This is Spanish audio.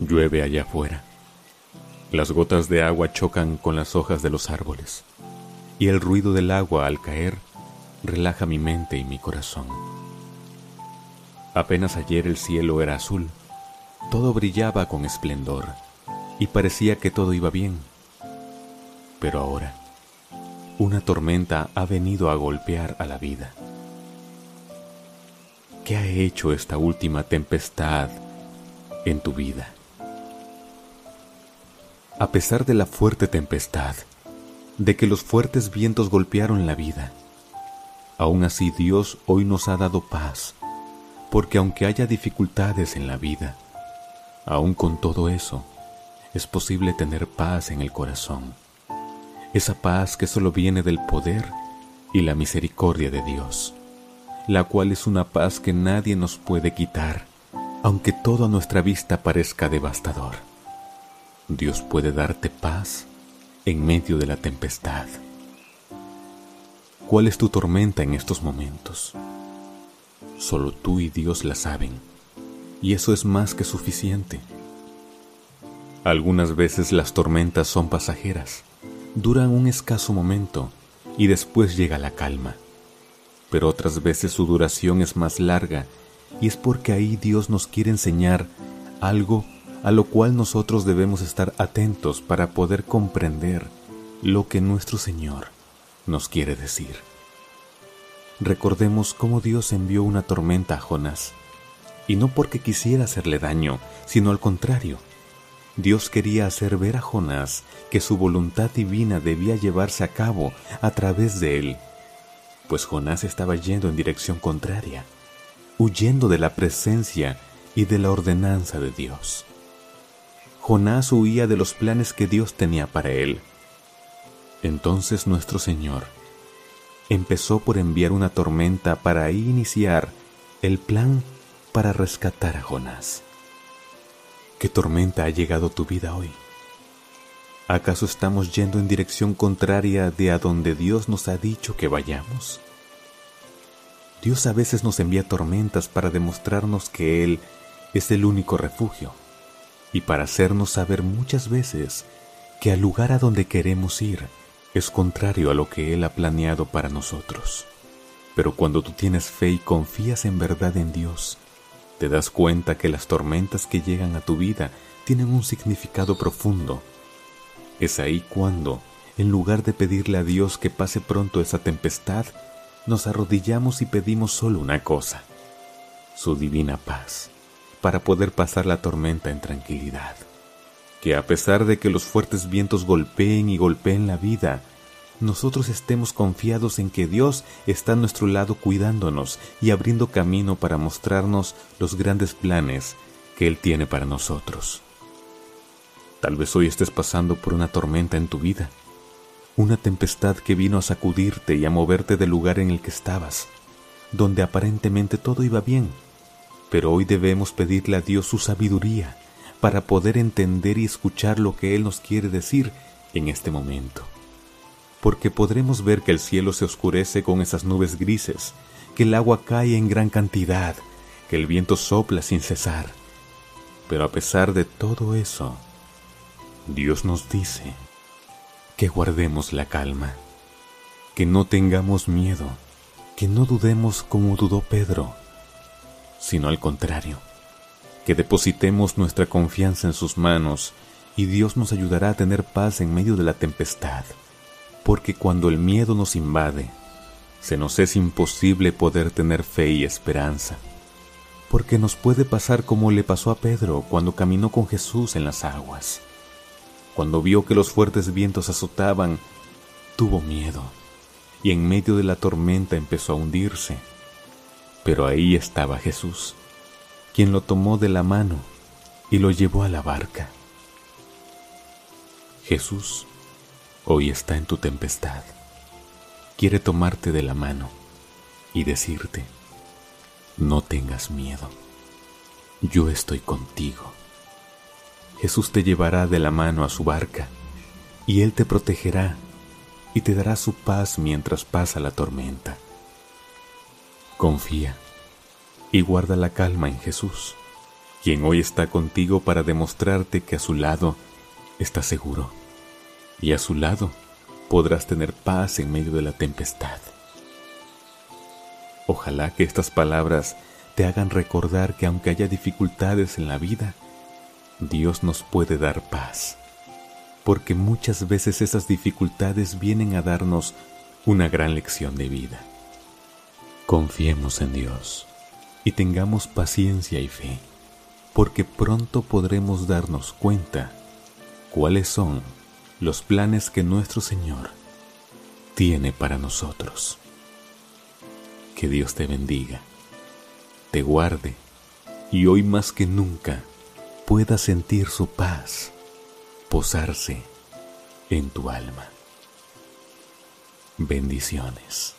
Llueve allá afuera. Las gotas de agua chocan con las hojas de los árboles y el ruido del agua al caer relaja mi mente y mi corazón. Apenas ayer el cielo era azul, todo brillaba con esplendor y parecía que todo iba bien. Pero ahora, una tormenta ha venido a golpear a la vida. ¿Qué ha hecho esta última tempestad en tu vida? A pesar de la fuerte tempestad, de que los fuertes vientos golpearon la vida, aún así Dios hoy nos ha dado paz, porque aunque haya dificultades en la vida, aún con todo eso, es posible tener paz en el corazón esa paz que solo viene del poder y la misericordia de Dios, la cual es una paz que nadie nos puede quitar, aunque todo a nuestra vista parezca devastador. Dios puede darte paz en medio de la tempestad. ¿Cuál es tu tormenta en estos momentos? Solo tú y Dios la saben, y eso es más que suficiente. Algunas veces las tormentas son pasajeras, duran un escaso momento y después llega la calma. Pero otras veces su duración es más larga y es porque ahí Dios nos quiere enseñar algo a lo cual nosotros debemos estar atentos para poder comprender lo que nuestro Señor nos quiere decir. Recordemos cómo Dios envió una tormenta a Jonás, y no porque quisiera hacerle daño, sino al contrario, Dios quería hacer ver a Jonás que su voluntad divina debía llevarse a cabo a través de él, pues Jonás estaba yendo en dirección contraria, huyendo de la presencia y de la ordenanza de Dios. Jonás huía de los planes que Dios tenía para él. Entonces nuestro Señor empezó por enviar una tormenta para iniciar el plan para rescatar a Jonás. ¿Qué tormenta ha llegado a tu vida hoy? ¿Acaso estamos yendo en dirección contraria de a donde Dios nos ha dicho que vayamos? Dios a veces nos envía tormentas para demostrarnos que Él es el único refugio y para hacernos saber muchas veces que al lugar a donde queremos ir es contrario a lo que Él ha planeado para nosotros. Pero cuando tú tienes fe y confías en verdad en Dios, te das cuenta que las tormentas que llegan a tu vida tienen un significado profundo. Es ahí cuando, en lugar de pedirle a Dios que pase pronto esa tempestad, nos arrodillamos y pedimos solo una cosa, su divina paz, para poder pasar la tormenta en tranquilidad. Que a pesar de que los fuertes vientos golpeen y golpeen la vida, nosotros estemos confiados en que Dios está a nuestro lado cuidándonos y abriendo camino para mostrarnos los grandes planes que Él tiene para nosotros. Tal vez hoy estés pasando por una tormenta en tu vida, una tempestad que vino a sacudirte y a moverte del lugar en el que estabas, donde aparentemente todo iba bien, pero hoy debemos pedirle a Dios su sabiduría para poder entender y escuchar lo que Él nos quiere decir en este momento porque podremos ver que el cielo se oscurece con esas nubes grises, que el agua cae en gran cantidad, que el viento sopla sin cesar. Pero a pesar de todo eso, Dios nos dice que guardemos la calma, que no tengamos miedo, que no dudemos como dudó Pedro, sino al contrario, que depositemos nuestra confianza en sus manos y Dios nos ayudará a tener paz en medio de la tempestad porque cuando el miedo nos invade, se nos es imposible poder tener fe y esperanza, porque nos puede pasar como le pasó a Pedro cuando caminó con Jesús en las aguas. Cuando vio que los fuertes vientos azotaban, tuvo miedo y en medio de la tormenta empezó a hundirse. Pero ahí estaba Jesús, quien lo tomó de la mano y lo llevó a la barca. Jesús hoy está en tu tempestad. Quiere tomarte de la mano y decirte, no tengas miedo, yo estoy contigo. Jesús te llevará de la mano a su barca y Él te protegerá y te dará su paz mientras pasa la tormenta. Confía y guarda la calma en Jesús, quien hoy está contigo para demostrarte que a su lado estás seguro y a su lado podrás tener paz en medio de la tempestad. Ojalá que estas palabras te hagan recordar que aunque haya dificultades en la vida, Dios nos puede dar paz, porque muchas veces esas dificultades vienen a darnos una gran lección de vida. Confiemos en Dios y tengamos paciencia y fe, porque pronto podremos darnos cuenta cuáles son los planes que nuestro Señor tiene para nosotros. Que Dios te bendiga, te guarde y hoy más que nunca pueda sentir su paz posarse en tu alma. Bendiciones.